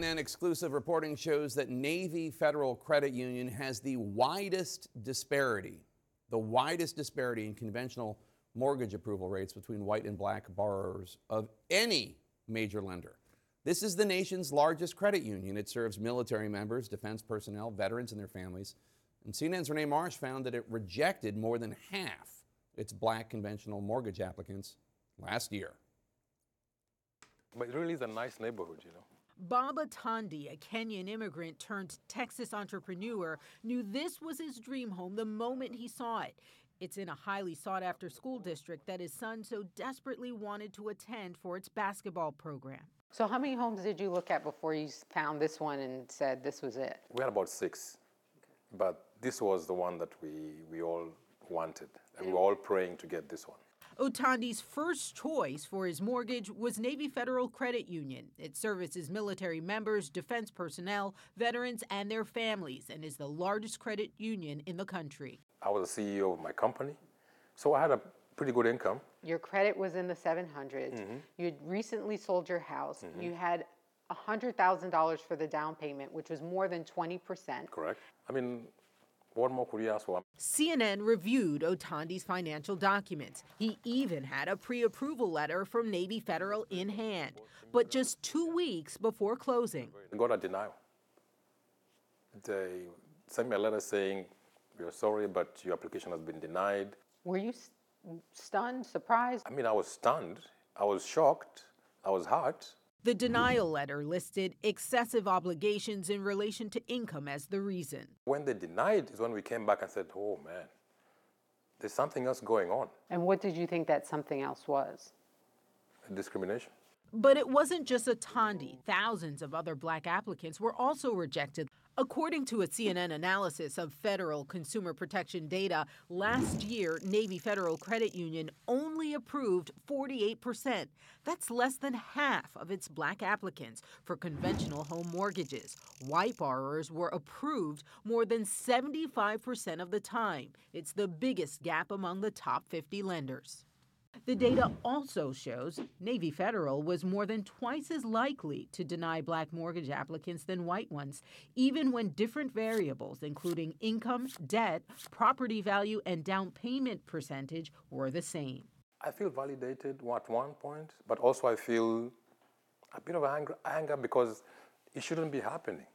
CNN exclusive reporting shows that Navy Federal Credit Union has the widest disparity, the widest disparity in conventional mortgage approval rates between white and black borrowers of any major lender. This is the nation's largest credit union. It serves military members, defense personnel, veterans, and their families. And CNN's Rene Marsh found that it rejected more than half its black conventional mortgage applicants last year. But it really is a nice neighborhood, you know. Bob Otieno, a Kenyan immigrant turned Texas entrepreneur, knew this was his dream home the moment he saw it. It's in a highly sought after school district that his son so desperately wanted to attend for its basketball program. So, how many homes did you look at before you found this one and said this was it? We had about six, but this was the one that we, we all wanted, and we were all praying to get this one. Otieno's first choice for his mortgage was Navy Federal Credit Union. It services military members, defense personnel, veterans, and their families, and is the largest credit union in the country. I was the CEO of my company, so I had a pretty good income. Your credit was in the 700s. Mm-hmm. You'd recently sold your house. Mm-hmm. You had $100,000 for the down payment, which was more than 20%. Correct. I mean, CNN reviewed Otieno's financial documents. He even had a pre approval letter from Navy Federal in hand. But just two weeks before closing, got a denial. They sent me a letter saying, We're sorry, but your application has been denied. Were you st- stunned, surprised? I mean, I was stunned. I was shocked. I was hurt. The denial letter listed excessive obligations in relation to income as the reason. When they denied is when we came back and said, oh man, there's something else going on. And what did you think that something else was? Discrimination. But it wasn't just Otieno. Thousands of other black applicants were also rejected. According to a CNN analysis of federal consumer protection data, last year, Navy Federal Credit Union only approved 48%. That's less than half of its black applicants for conventional home mortgages. White borrowers were approved more than 75% of the time. It's the biggest gap among the top 50 lenders. The data also shows Navy Federal was more than twice as likely to deny black mortgage applicants than white ones, even when different variables, including income, debt, property value, and down payment percentage, were the same. I feel validated at one point, but also I feel a bit of anger, anger because it shouldn't be happening.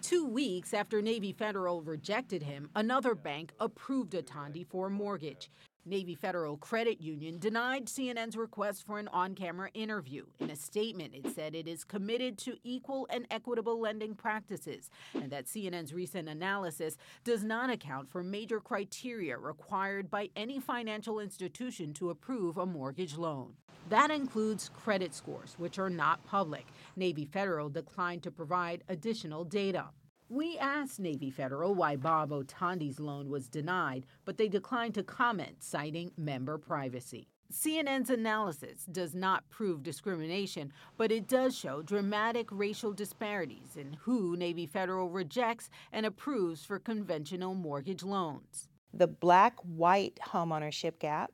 Two weeks after Navy Federal rejected him, another bank approved Otieno for a mortgage. Navy Federal Credit Union denied CNN's request for an on camera interview. In a statement, it said it is committed to equal and equitable lending practices and that CNN's recent analysis does not account for major criteria required by any financial institution to approve a mortgage loan. That includes credit scores, which are not public. Navy Federal declined to provide additional data. We asked Navy Federal why Bob Otieno's loan was denied, but they declined to comment, citing member privacy. CNN's analysis does not prove discrimination, but it does show dramatic racial disparities in who Navy Federal rejects and approves for conventional mortgage loans. The black white homeownership gap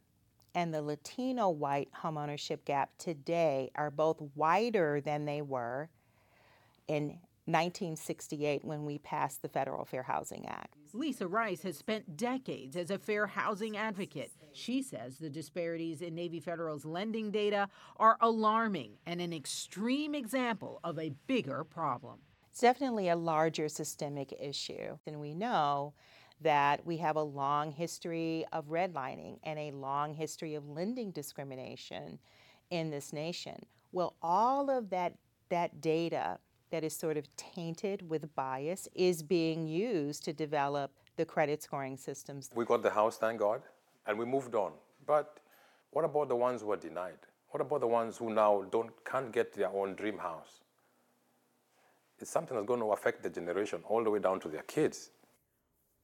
and the Latino white homeownership gap today are both wider than they were in 1968 when we passed the Federal Fair Housing Act. Lisa Rice has spent decades as a fair housing advocate. She says the disparities in Navy Federal's lending data are alarming and an extreme example of a bigger problem. It's definitely a larger systemic issue. And we know that we have a long history of redlining and a long history of lending discrimination in this nation. Well, all of that, that data that is sort of tainted with bias is being used to develop the credit scoring systems. We got the house, thank God, and we moved on. But what about the ones who are denied? What about the ones who now don't can't get their own dream house? It's something that's going to affect the generation all the way down to their kids.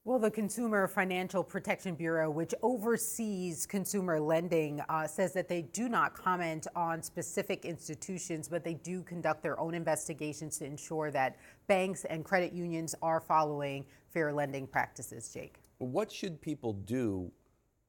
Well, the Consumer Financial Protection Bureau, which oversees consumer lending, uh, says that they do not comment on specific institutions, but they do conduct their own investigations to ensure that banks and credit unions are following fair lending practices. Jake. What should people do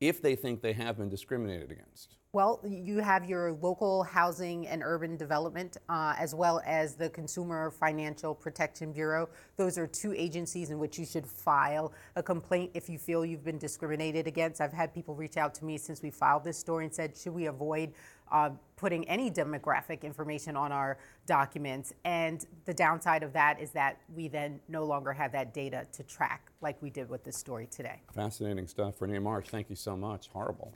if they think they have been discriminated against? Well, you have your local housing and urban development, uh, as well as the Consumer Financial Protection Bureau. Those are two agencies in which you should file a complaint if you feel you've been discriminated against. I've had people reach out to me since we filed this story and said, should we avoid uh, putting any demographic information on our documents? And the downside of that is that we then no longer have that data to track like we did with this story today. Fascinating stuff. Rene Marsh, thank you so much. Horrible.